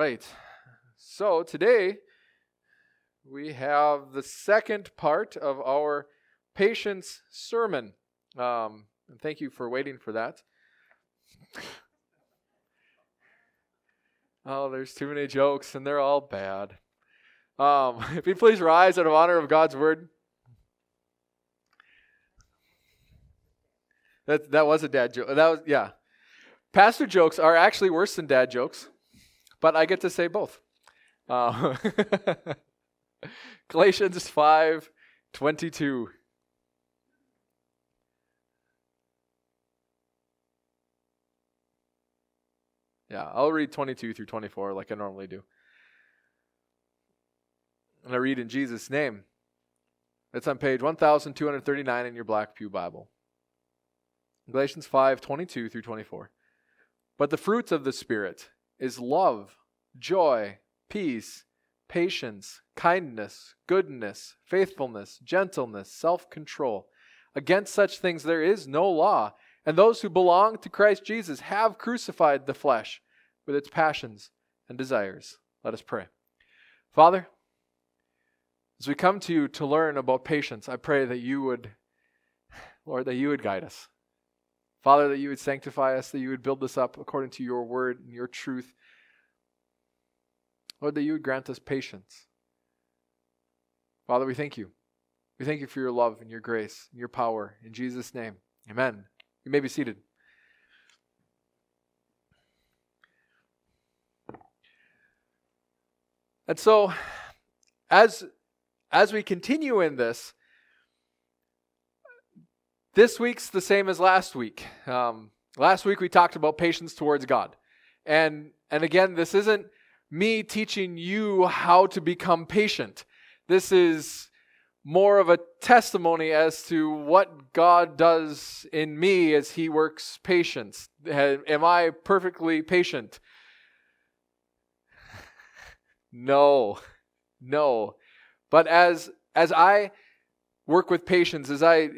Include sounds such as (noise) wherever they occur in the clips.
right. So today we have the second part of our patience sermon. Um, and thank you for waiting for that. (laughs) Oh, there's too many jokes, and they're all bad. Um, (laughs) if you please rise out of honor of God's word. That that was a dad joke. That was yeah. Pastor jokes are actually worse than dad jokes, but I get to say both. Uh, (laughs) Galatians five twenty two. Yeah, I'll read 22 through 24 like I normally do. And I read in Jesus' name. It's on page 1239 in your Black Pew Bible. Galatians 5 22 through 24. But the fruits of the Spirit is love, joy, peace, patience, kindness, goodness, faithfulness, gentleness, self control. Against such things there is no law. And those who belong to Christ Jesus have crucified the flesh with its passions and desires. Let us pray. Father, as we come to you to learn about patience, I pray that you would, (sighs) Lord, that you would guide us. Father, that you would sanctify us, that you would build us up according to your word and your truth. Lord, that you would grant us patience. Father, we thank you. We thank you for your love and your grace and your power. In Jesus' name, amen. You may be seated. And so, as as we continue in this, this week's the same as last week. Um, last week we talked about patience towards God, and and again, this isn't me teaching you how to become patient. This is more of a testimony as to what God does in me as He works patience. Am I perfectly patient? no, no. But as as I work with patience, as I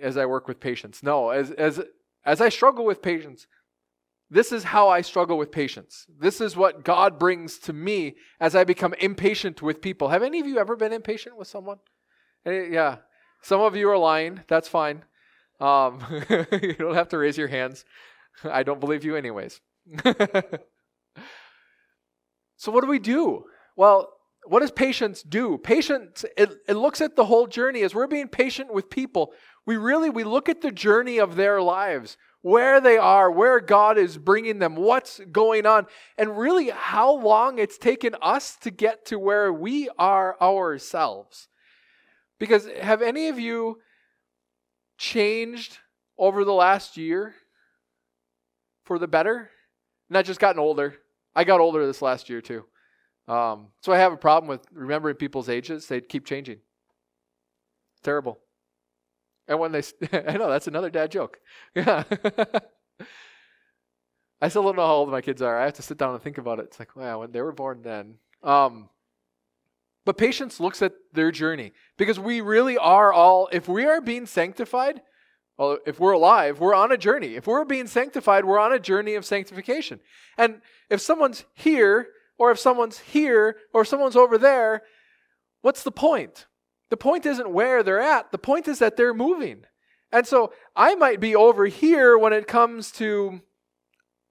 as I work with patience, no, as as as I struggle with patience, this is how I struggle with patience. This is what God brings to me as I become impatient with people. Have any of you ever been impatient with someone? Eh, yeah. Some of you are lying. That's fine. Um, (laughs) you don't have to raise your hands. I don't believe you, anyways. (laughs) so, what do we do? Well, what does patience do? Patience, it, it looks at the whole journey. As we're being patient with people, we really we look at the journey of their lives, where they are, where God is bringing them, what's going on, and really how long it's taken us to get to where we are ourselves. Because have any of you changed over the last year for the better? Not just gotten older. I got older this last year too. Um, so I have a problem with remembering people's ages. They keep changing. Terrible. And when they, (laughs) I know that's another dad joke. (laughs) Yeah. I still don't know how old my kids are. I have to sit down and think about it. It's like, wow, when they were born then. Um, but patience looks at their journey because we really are all, if we are being sanctified, well, if we're alive, we're on a journey. If we're being sanctified, we're on a journey of sanctification. And if someone's here, or if someone's here, or if someone's over there, what's the point? The point isn't where they're at, the point is that they're moving. And so I might be over here when it comes to,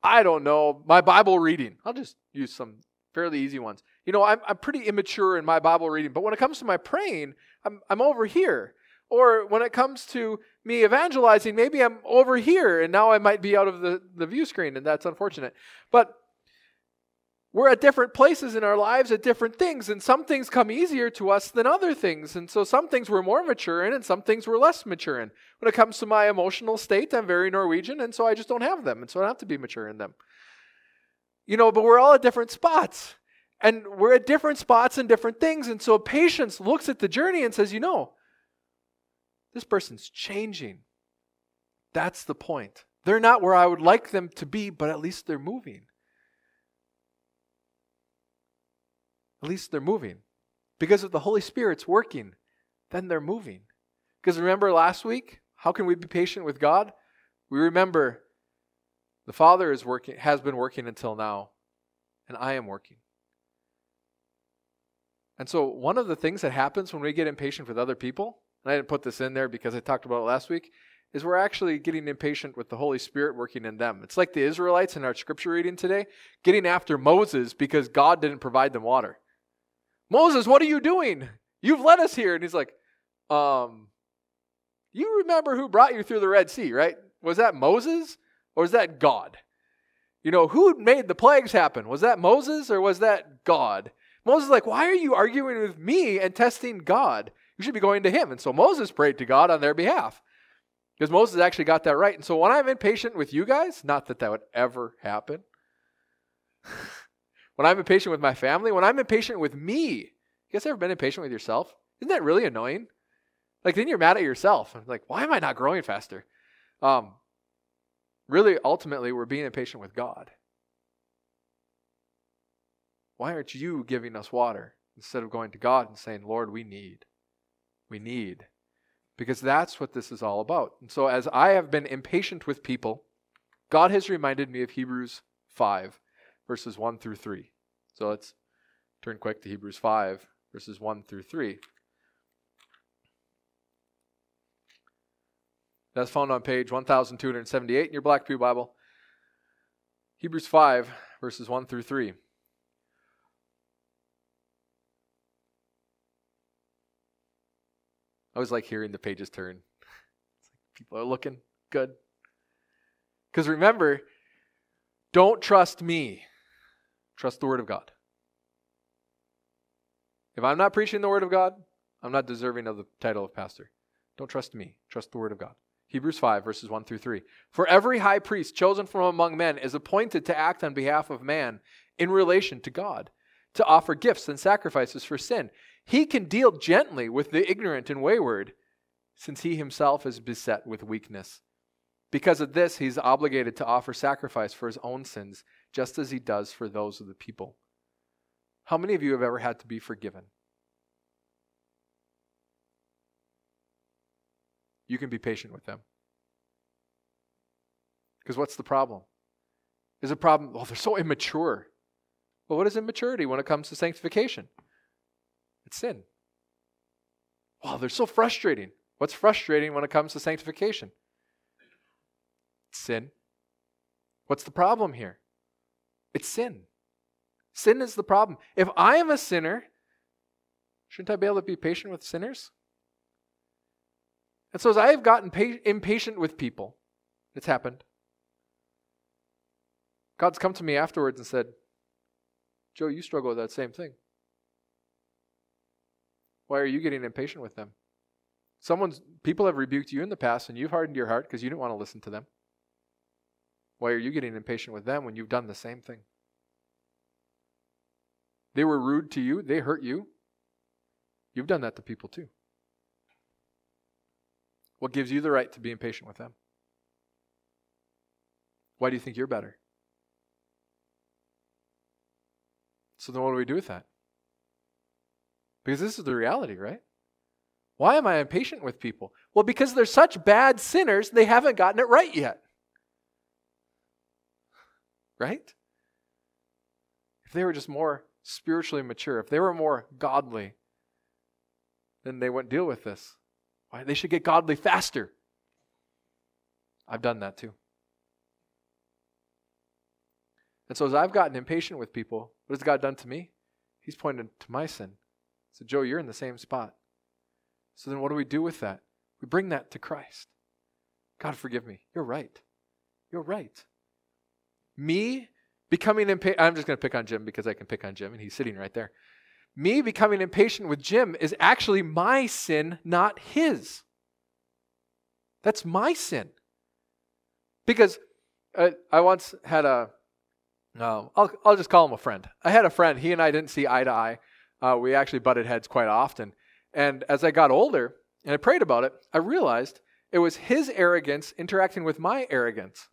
I don't know, my Bible reading. I'll just use some fairly easy ones. You know, I'm, I'm pretty immature in my Bible reading, but when it comes to my praying, I'm, I'm over here. Or when it comes to me evangelizing, maybe I'm over here and now I might be out of the, the view screen, and that's unfortunate. But we're at different places in our lives at different things, and some things come easier to us than other things. And so some things we're more mature in, and some things we're less mature in. When it comes to my emotional state, I'm very Norwegian, and so I just don't have them, and so I don't have to be mature in them. You know, but we're all at different spots. And we're at different spots and different things. And so patience looks at the journey and says, you know, this person's changing. That's the point. They're not where I would like them to be, but at least they're moving. At least they're moving. Because if the Holy Spirit's working, then they're moving. Because remember last week, how can we be patient with God? We remember the Father is working has been working until now, and I am working. And so, one of the things that happens when we get impatient with other people, and I didn't put this in there because I talked about it last week, is we're actually getting impatient with the Holy Spirit working in them. It's like the Israelites in our scripture reading today getting after Moses because God didn't provide them water. Moses, what are you doing? You've led us here. And he's like, um, you remember who brought you through the Red Sea, right? Was that Moses or was that God? You know, who made the plagues happen? Was that Moses or was that God? Moses is like, why are you arguing with me and testing God? You should be going to him. And so Moses prayed to God on their behalf because Moses actually got that right. And so when I'm impatient with you guys, not that that would ever happen. When I'm impatient with my family, when I'm impatient with me, you guys ever been impatient with yourself? Isn't that really annoying? Like then you're mad at yourself. I'm like, why am I not growing faster? Um, really, ultimately, we're being impatient with God. Why aren't you giving us water instead of going to God and saying, Lord, we need? We need. Because that's what this is all about. And so, as I have been impatient with people, God has reminded me of Hebrews 5, verses 1 through 3. So let's turn quick to Hebrews 5, verses 1 through 3. That's found on page 1278 in your Black Pew Bible. Hebrews 5, verses 1 through 3. I always like hearing the pages turn. People are looking good. Because remember, don't trust me, trust the Word of God. If I'm not preaching the Word of God, I'm not deserving of the title of pastor. Don't trust me, trust the Word of God. Hebrews 5, verses 1 through 3. For every high priest chosen from among men is appointed to act on behalf of man in relation to God, to offer gifts and sacrifices for sin. He can deal gently with the ignorant and wayward, since he himself is beset with weakness. Because of this, he's obligated to offer sacrifice for his own sins, just as he does for those of the people. How many of you have ever had to be forgiven? You can be patient with them. Because what's the problem? Is a problem, well, they're so immature. Well, what is immaturity when it comes to sanctification? It's sin. Wow, they're so frustrating. What's frustrating when it comes to sanctification? Sin. What's the problem here? It's sin. Sin is the problem. If I am a sinner, shouldn't I be able to be patient with sinners? And so, as I have gotten pa- impatient with people, it's happened. God's come to me afterwards and said, Joe, you struggle with that same thing. Why are you getting impatient with them? Someone's people have rebuked you in the past and you've hardened your heart because you didn't want to listen to them. Why are you getting impatient with them when you've done the same thing? They were rude to you, they hurt you. You've done that to people too. What gives you the right to be impatient with them? Why do you think you're better? So then what do we do with that? Because this is the reality, right? Why am I impatient with people? Well, because they're such bad sinners, they haven't gotten it right yet. Right? If they were just more spiritually mature, if they were more godly, then they wouldn't deal with this. Why? They should get godly faster. I've done that too. And so, as I've gotten impatient with people, what has God done to me? He's pointed to my sin. So, Joe, you're in the same spot. So then what do we do with that? We bring that to Christ. God, forgive me. You're right. You're right. Me becoming impatient, I'm just going to pick on Jim because I can pick on Jim and he's sitting right there. Me becoming impatient with Jim is actually my sin, not his. That's my sin. Because uh, I once had a, uh, I'll, I'll just call him a friend. I had a friend, he and I didn't see eye to eye. Uh, we actually butted heads quite often. And as I got older and I prayed about it, I realized it was his arrogance interacting with my arrogance.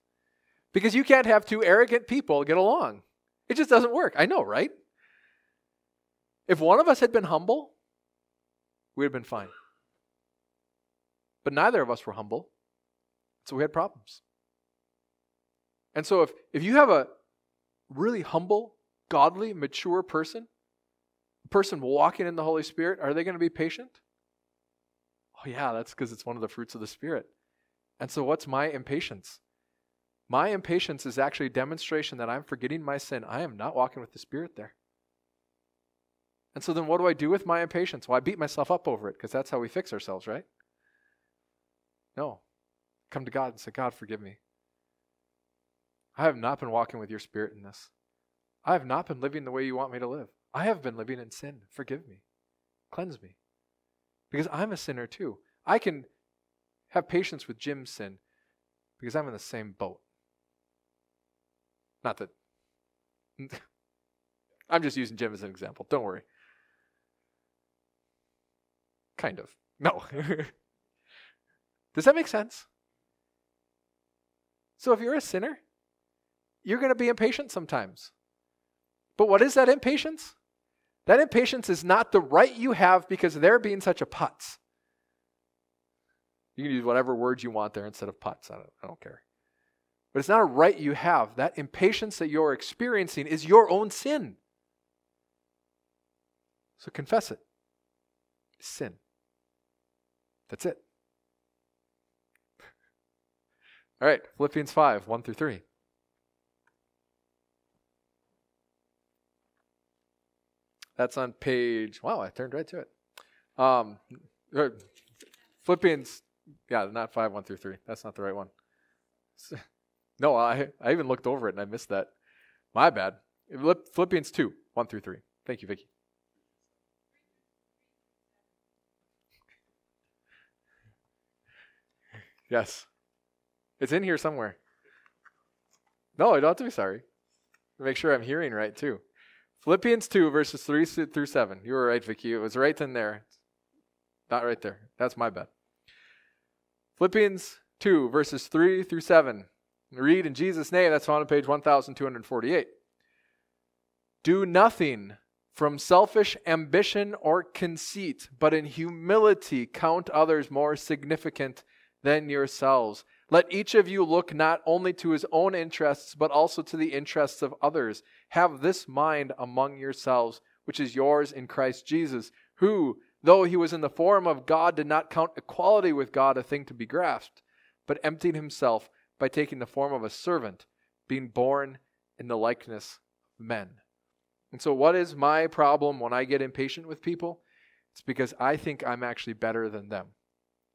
Because you can't have two arrogant people get along. It just doesn't work. I know, right? If one of us had been humble, we'd have been fine. But neither of us were humble, so we had problems. And so if, if you have a really humble, godly, mature person, a person walking in the Holy Spirit, are they going to be patient? Oh, yeah, that's because it's one of the fruits of the Spirit. And so, what's my impatience? My impatience is actually a demonstration that I'm forgetting my sin. I am not walking with the Spirit there. And so, then what do I do with my impatience? Well, I beat myself up over it because that's how we fix ourselves, right? No. Come to God and say, God, forgive me. I have not been walking with your Spirit in this. I have not been living the way you want me to live. I have been living in sin. Forgive me. Cleanse me. Because I'm a sinner too. I can have patience with Jim's sin because I'm in the same boat. Not that. (laughs) I'm just using Jim as an example. Don't worry. Kind of. No. (laughs) Does that make sense? So if you're a sinner, you're going to be impatient sometimes. But what is that impatience? That impatience is not the right you have because they're being such a putz. You can use whatever words you want there instead of putz. I don't, I don't care. But it's not a right you have. That impatience that you're experiencing is your own sin. So confess it. Sin. That's it. All right, Philippians 5, 1 through 3. That's on page, wow, I turned right to it. Um, er, Philippians, yeah, not 5, 1 through 3. That's not the right one. (laughs) No, I, I even looked over it and I missed that. My bad. Philippians 2, 1 through 3. Thank you, Vicki. Yes. It's in here somewhere. No, I don't have to be sorry. Make sure I'm hearing right, too. Philippians 2, verses 3 through 7. You were right, Vicky. It was right in there. Not right there. That's my bad. Philippians 2, verses 3 through 7. Read in Jesus' name. That's on page 1248. Do nothing from selfish ambition or conceit, but in humility count others more significant than yourselves. Let each of you look not only to his own interests, but also to the interests of others. Have this mind among yourselves, which is yours in Christ Jesus, who, though he was in the form of God, did not count equality with God a thing to be grasped, but emptied himself by taking the form of a servant, being born in the likeness of men. And so, what is my problem when I get impatient with people? It's because I think I'm actually better than them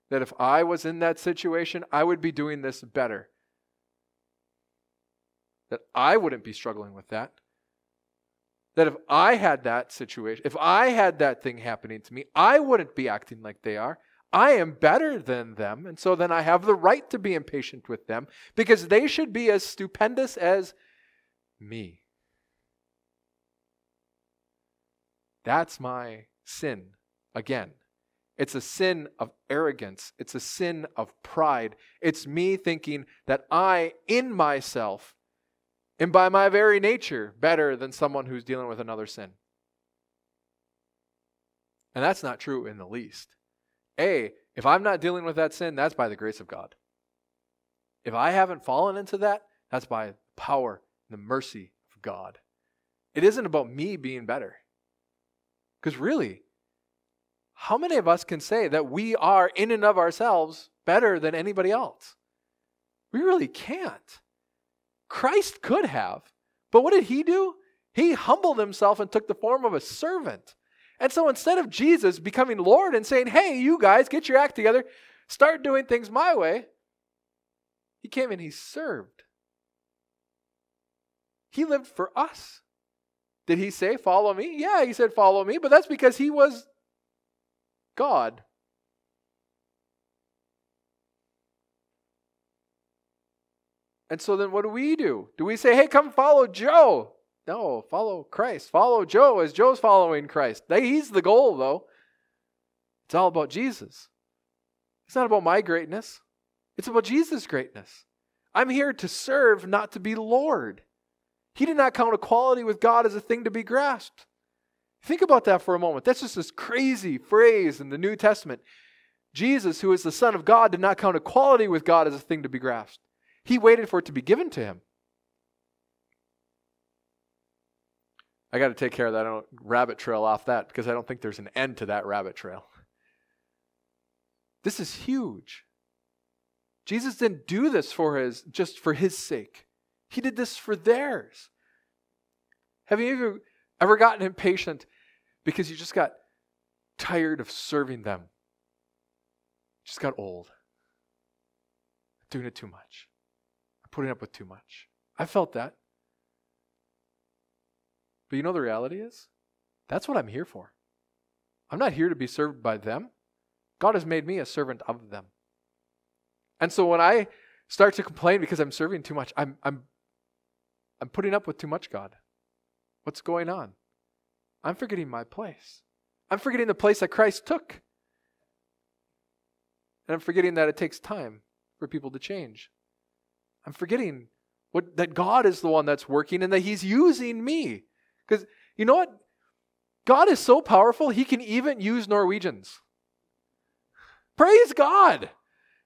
that if I was in that situation, I would be doing this better. That I wouldn't be struggling with that. That if I had that situation, if I had that thing happening to me, I wouldn't be acting like they are. I am better than them. And so then I have the right to be impatient with them because they should be as stupendous as me. That's my sin again. It's a sin of arrogance. It's a sin of pride. It's me thinking that I, in myself, am by my very nature better than someone who's dealing with another sin. And that's not true in the least. A, if I'm not dealing with that sin, that's by the grace of God. If I haven't fallen into that, that's by the power and the mercy of God. It isn't about me being better. Because really, how many of us can say that we are, in and of ourselves, better than anybody else? We really can't. Christ could have. But what did he do? He humbled himself and took the form of a servant. And so instead of Jesus becoming Lord and saying, hey, you guys, get your act together, start doing things my way, he came and he served. He lived for us. Did he say, follow me? Yeah, he said, follow me, but that's because he was God. And so then what do we do? Do we say, hey, come follow Joe? No, follow Christ. Follow Joe as Joe's following Christ. He's the goal, though. It's all about Jesus. It's not about my greatness, it's about Jesus' greatness. I'm here to serve, not to be Lord. He did not count equality with God as a thing to be grasped. Think about that for a moment. That's just this crazy phrase in the New Testament. Jesus, who is the Son of God, did not count equality with God as a thing to be grasped. He waited for it to be given to him. I got to take care of that I don't rabbit trail off that because I don't think there's an end to that rabbit trail. This is huge. Jesus didn't do this for his just for his sake. He did this for theirs. Have you ever, ever gotten impatient because you just got tired of serving them? Just got old. Doing it too much. Putting up with too much. I felt that. But you know the reality is? That's what I'm here for. I'm not here to be served by them. God has made me a servant of them. And so when I start to complain because I'm serving too much, I'm, I'm, I'm putting up with too much, God. What's going on? I'm forgetting my place. I'm forgetting the place that Christ took. And I'm forgetting that it takes time for people to change. I'm forgetting what, that God is the one that's working and that He's using me. Because you know what? God is so powerful, He can even use Norwegians. Praise God.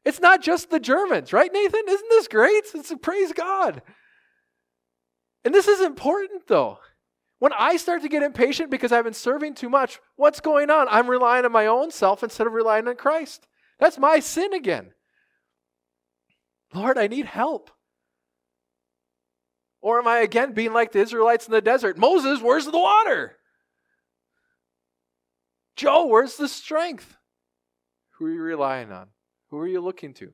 It's not just the Germans, right, Nathan? Isn't this great? It's praise God. And this is important, though. When I start to get impatient because I've been serving too much, what's going on? I'm relying on my own self instead of relying on Christ. That's my sin again. Lord, I need help. Or am I again being like the Israelites in the desert? Moses, where's the water? Joe, where's the strength? Who are you relying on? Who are you looking to?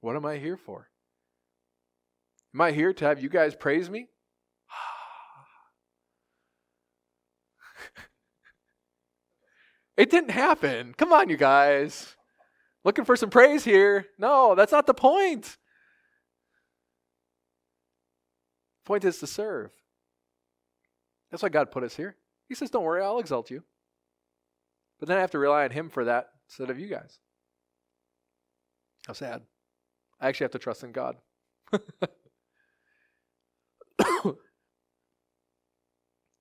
What am I here for? Am I here to have you guys praise me? (sighs) it didn't happen. Come on, you guys. Looking for some praise here. No, that's not the point. Point is to serve. That's why God put us here. He says, Don't worry, I'll exalt you. But then I have to rely on Him for that instead of you guys. How sad. I actually have to trust in God. (coughs)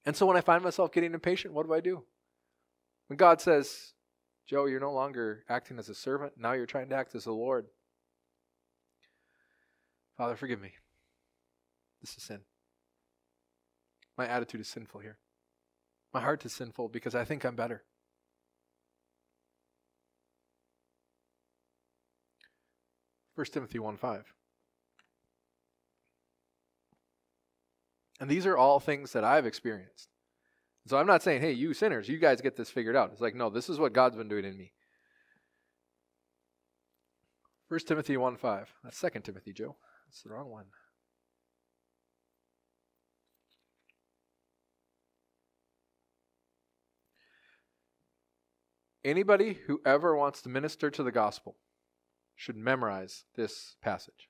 and so when I find myself getting impatient, what do I do? When God says, Joe, you're no longer acting as a servant, now you're trying to act as a Lord. Father, forgive me. This is sin. My attitude is sinful here. My heart is sinful because I think I'm better. 1 Timothy 1 5. And these are all things that I've experienced. So I'm not saying, hey, you sinners, you guys get this figured out. It's like, no, this is what God's been doing in me. 1 Timothy 1 5. That's 2 Timothy, Joe. That's the wrong one. Anybody who ever wants to minister to the gospel should memorize this passage.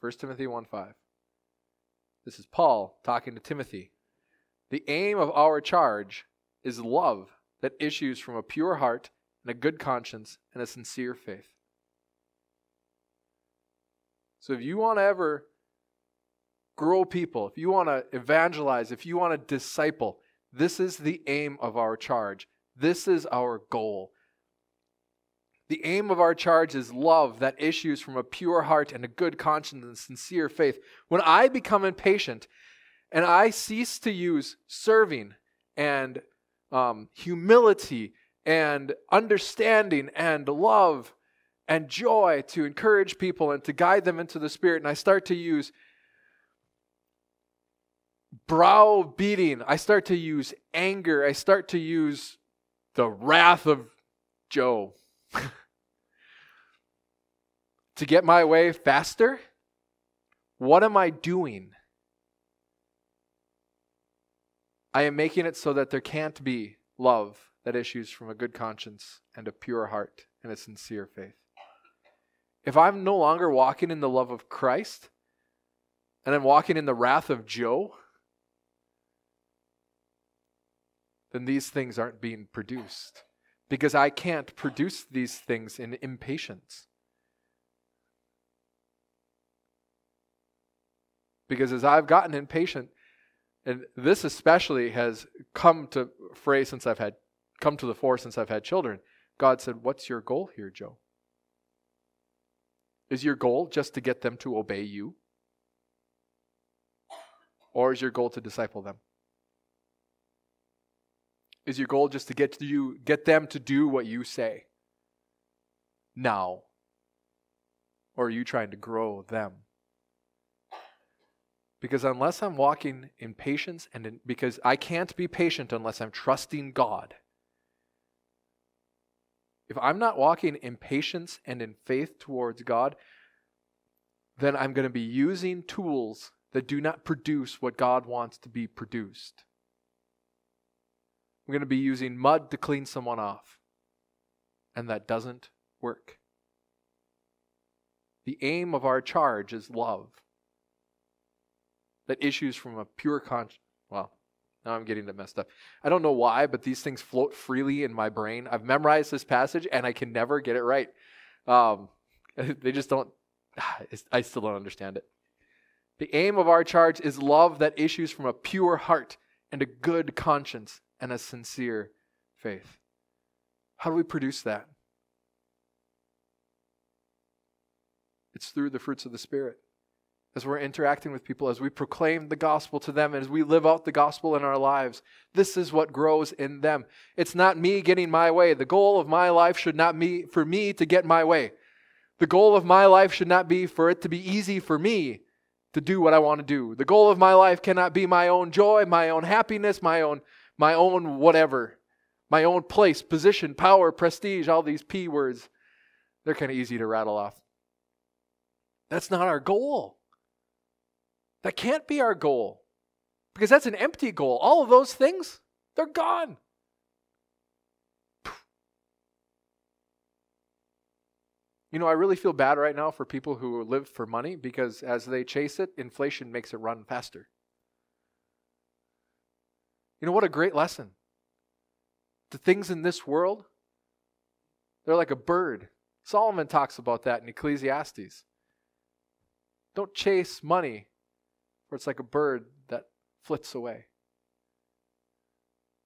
1 Timothy 1 5. This is Paul talking to Timothy. The aim of our charge is love that issues from a pure heart and a good conscience and a sincere faith. So if you want to ever grow people, if you want to evangelize, if you want to disciple, this is the aim of our charge. This is our goal. The aim of our charge is love that issues from a pure heart and a good conscience and sincere faith. When I become impatient and I cease to use serving and um, humility and understanding and love and joy to encourage people and to guide them into the Spirit, and I start to use brow beating, I start to use anger, I start to use the wrath of Joe (laughs) to get my way faster? What am I doing? I am making it so that there can't be love that issues from a good conscience and a pure heart and a sincere faith. If I'm no longer walking in the love of Christ and I'm walking in the wrath of Joe, then these things aren't being produced because I can't produce these things in impatience. Because as I've gotten impatient, and this especially has come to fray since I've had come to the fore since I've had children. God said, What's your goal here, Joe? Is your goal just to get them to obey you? Or is your goal to disciple them? Is your goal just to get you get them to do what you say? Now. Or are you trying to grow them? Because unless I'm walking in patience and in, because I can't be patient unless I'm trusting God. If I'm not walking in patience and in faith towards God, then I'm going to be using tools that do not produce what God wants to be produced. I'm going to be using mud to clean someone off. And that doesn't work. The aim of our charge is love that issues from a pure conscience. Well, now I'm getting it messed up. I don't know why, but these things float freely in my brain. I've memorized this passage and I can never get it right. Um, (laughs) they just don't, (sighs) I still don't understand it. The aim of our charge is love that issues from a pure heart and a good conscience and a sincere faith. How do we produce that? It's through the fruits of the Spirit as we're interacting with people, as we proclaim the gospel to them, as we live out the gospel in our lives. This is what grows in them. It's not me getting my way. The goal of my life should not be for me to get my way. The goal of my life should not be for it to be easy for me to do what I want to do. The goal of my life cannot be my own joy, my own happiness, my own my own whatever. My own place, position, power, prestige, all these P words. They're kind of easy to rattle off. That's not our goal. That can't be our goal because that's an empty goal. All of those things, they're gone. You know, I really feel bad right now for people who live for money because as they chase it, inflation makes it run faster. You know what a great lesson. The things in this world, they're like a bird. Solomon talks about that in Ecclesiastes. Don't chase money where it's like a bird that flits away.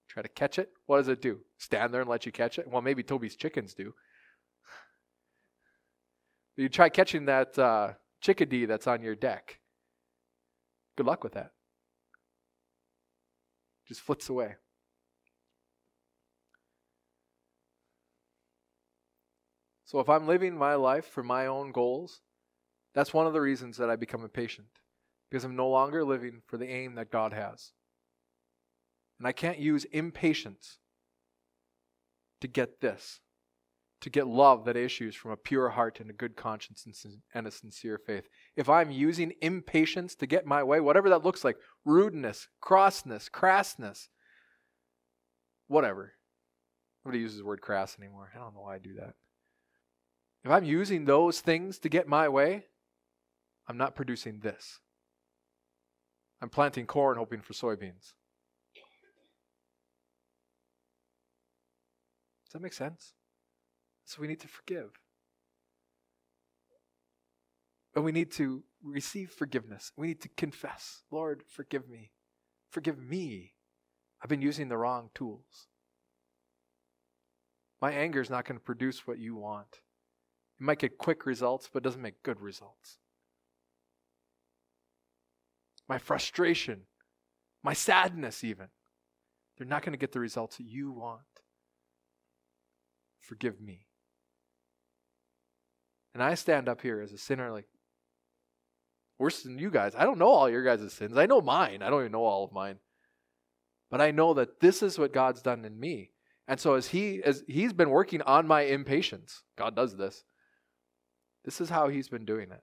Try to catch it. What does it do? Stand there and let you catch it? Well, maybe Toby's chickens do. You try catching that uh, chickadee that's on your deck. Good luck with that. Just flits away. So if I'm living my life for my own goals, that's one of the reasons that I become impatient because I'm no longer living for the aim that God has. And I can't use impatience to get this, to get love that issues from a pure heart and a good conscience and a sincere faith. If I'm using impatience to get my way, whatever that looks like rudeness, crossness, crassness, whatever. Nobody uses the word crass anymore. I don't know why I do that. If I'm using those things to get my way, I'm not producing this. I'm planting corn hoping for soybeans. Does that make sense? So we need to forgive. And we need to receive forgiveness. We need to confess, Lord, forgive me. Forgive me. I've been using the wrong tools. My anger is not going to produce what you want. It might get quick results, but it doesn't make good results my frustration, my sadness, even. They're not going to get the results that you want. Forgive me. And I stand up here as a sinner, like, worse than you guys. I don't know all your guys' sins. I know mine. I don't even know all of mine. But I know that this is what God's done in me. And so as he as he's been working on my impatience, God does this. This is how he's been doing it.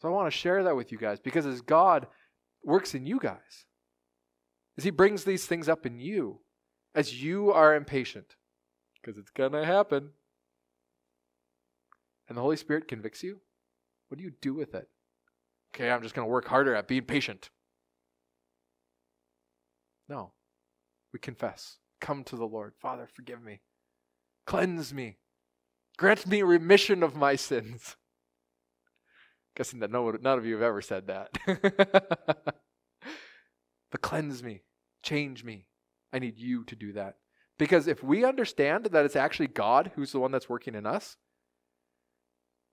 So I want to share that with you guys because as God works in you guys, as He brings these things up in you, as you are impatient, because it's going to happen, and the Holy Spirit convicts you, what do you do with it? Okay, I'm just going to work harder at being patient. No. We confess. Come to the Lord. Father, forgive me. Cleanse me. Grant me remission of my sins. Guessing that no, none of you have ever said that. (laughs) but cleanse me, change me. I need you to do that. Because if we understand that it's actually God who's the one that's working in us,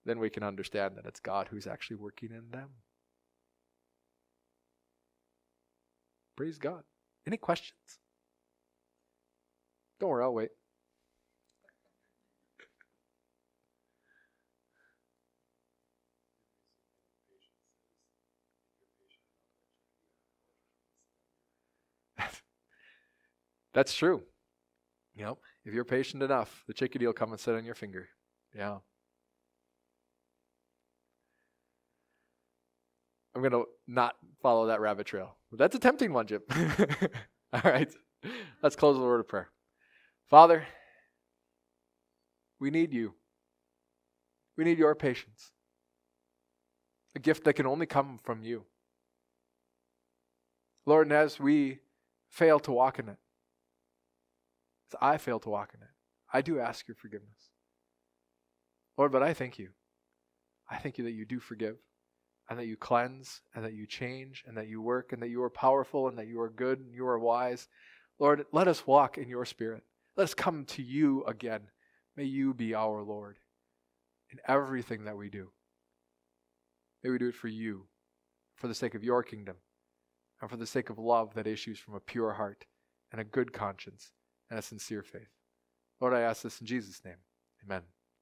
then we can understand that it's God who's actually working in them. Praise God. Any questions? Don't worry, I'll wait. (laughs) That's true. You know, if you're patient enough, the chickadee will come and sit on your finger. Yeah. I'm to not follow that rabbit trail. That's a tempting one, Jim. (laughs) All right. Let's close the word of prayer. Father, we need you. We need your patience. A gift that can only come from you. Lord, and as we fail to walk in it, as I fail to walk in it, I do ask your forgiveness. Lord, but I thank you. I thank you that you do forgive and that you cleanse and that you change and that you work and that you are powerful and that you are good and you are wise. Lord, let us walk in your spirit. Let us come to you again. May you be our Lord in everything that we do. May we do it for you, for the sake of your kingdom, and for the sake of love that issues from a pure heart and a good conscience and a sincere faith. Lord, I ask this in Jesus' name. Amen.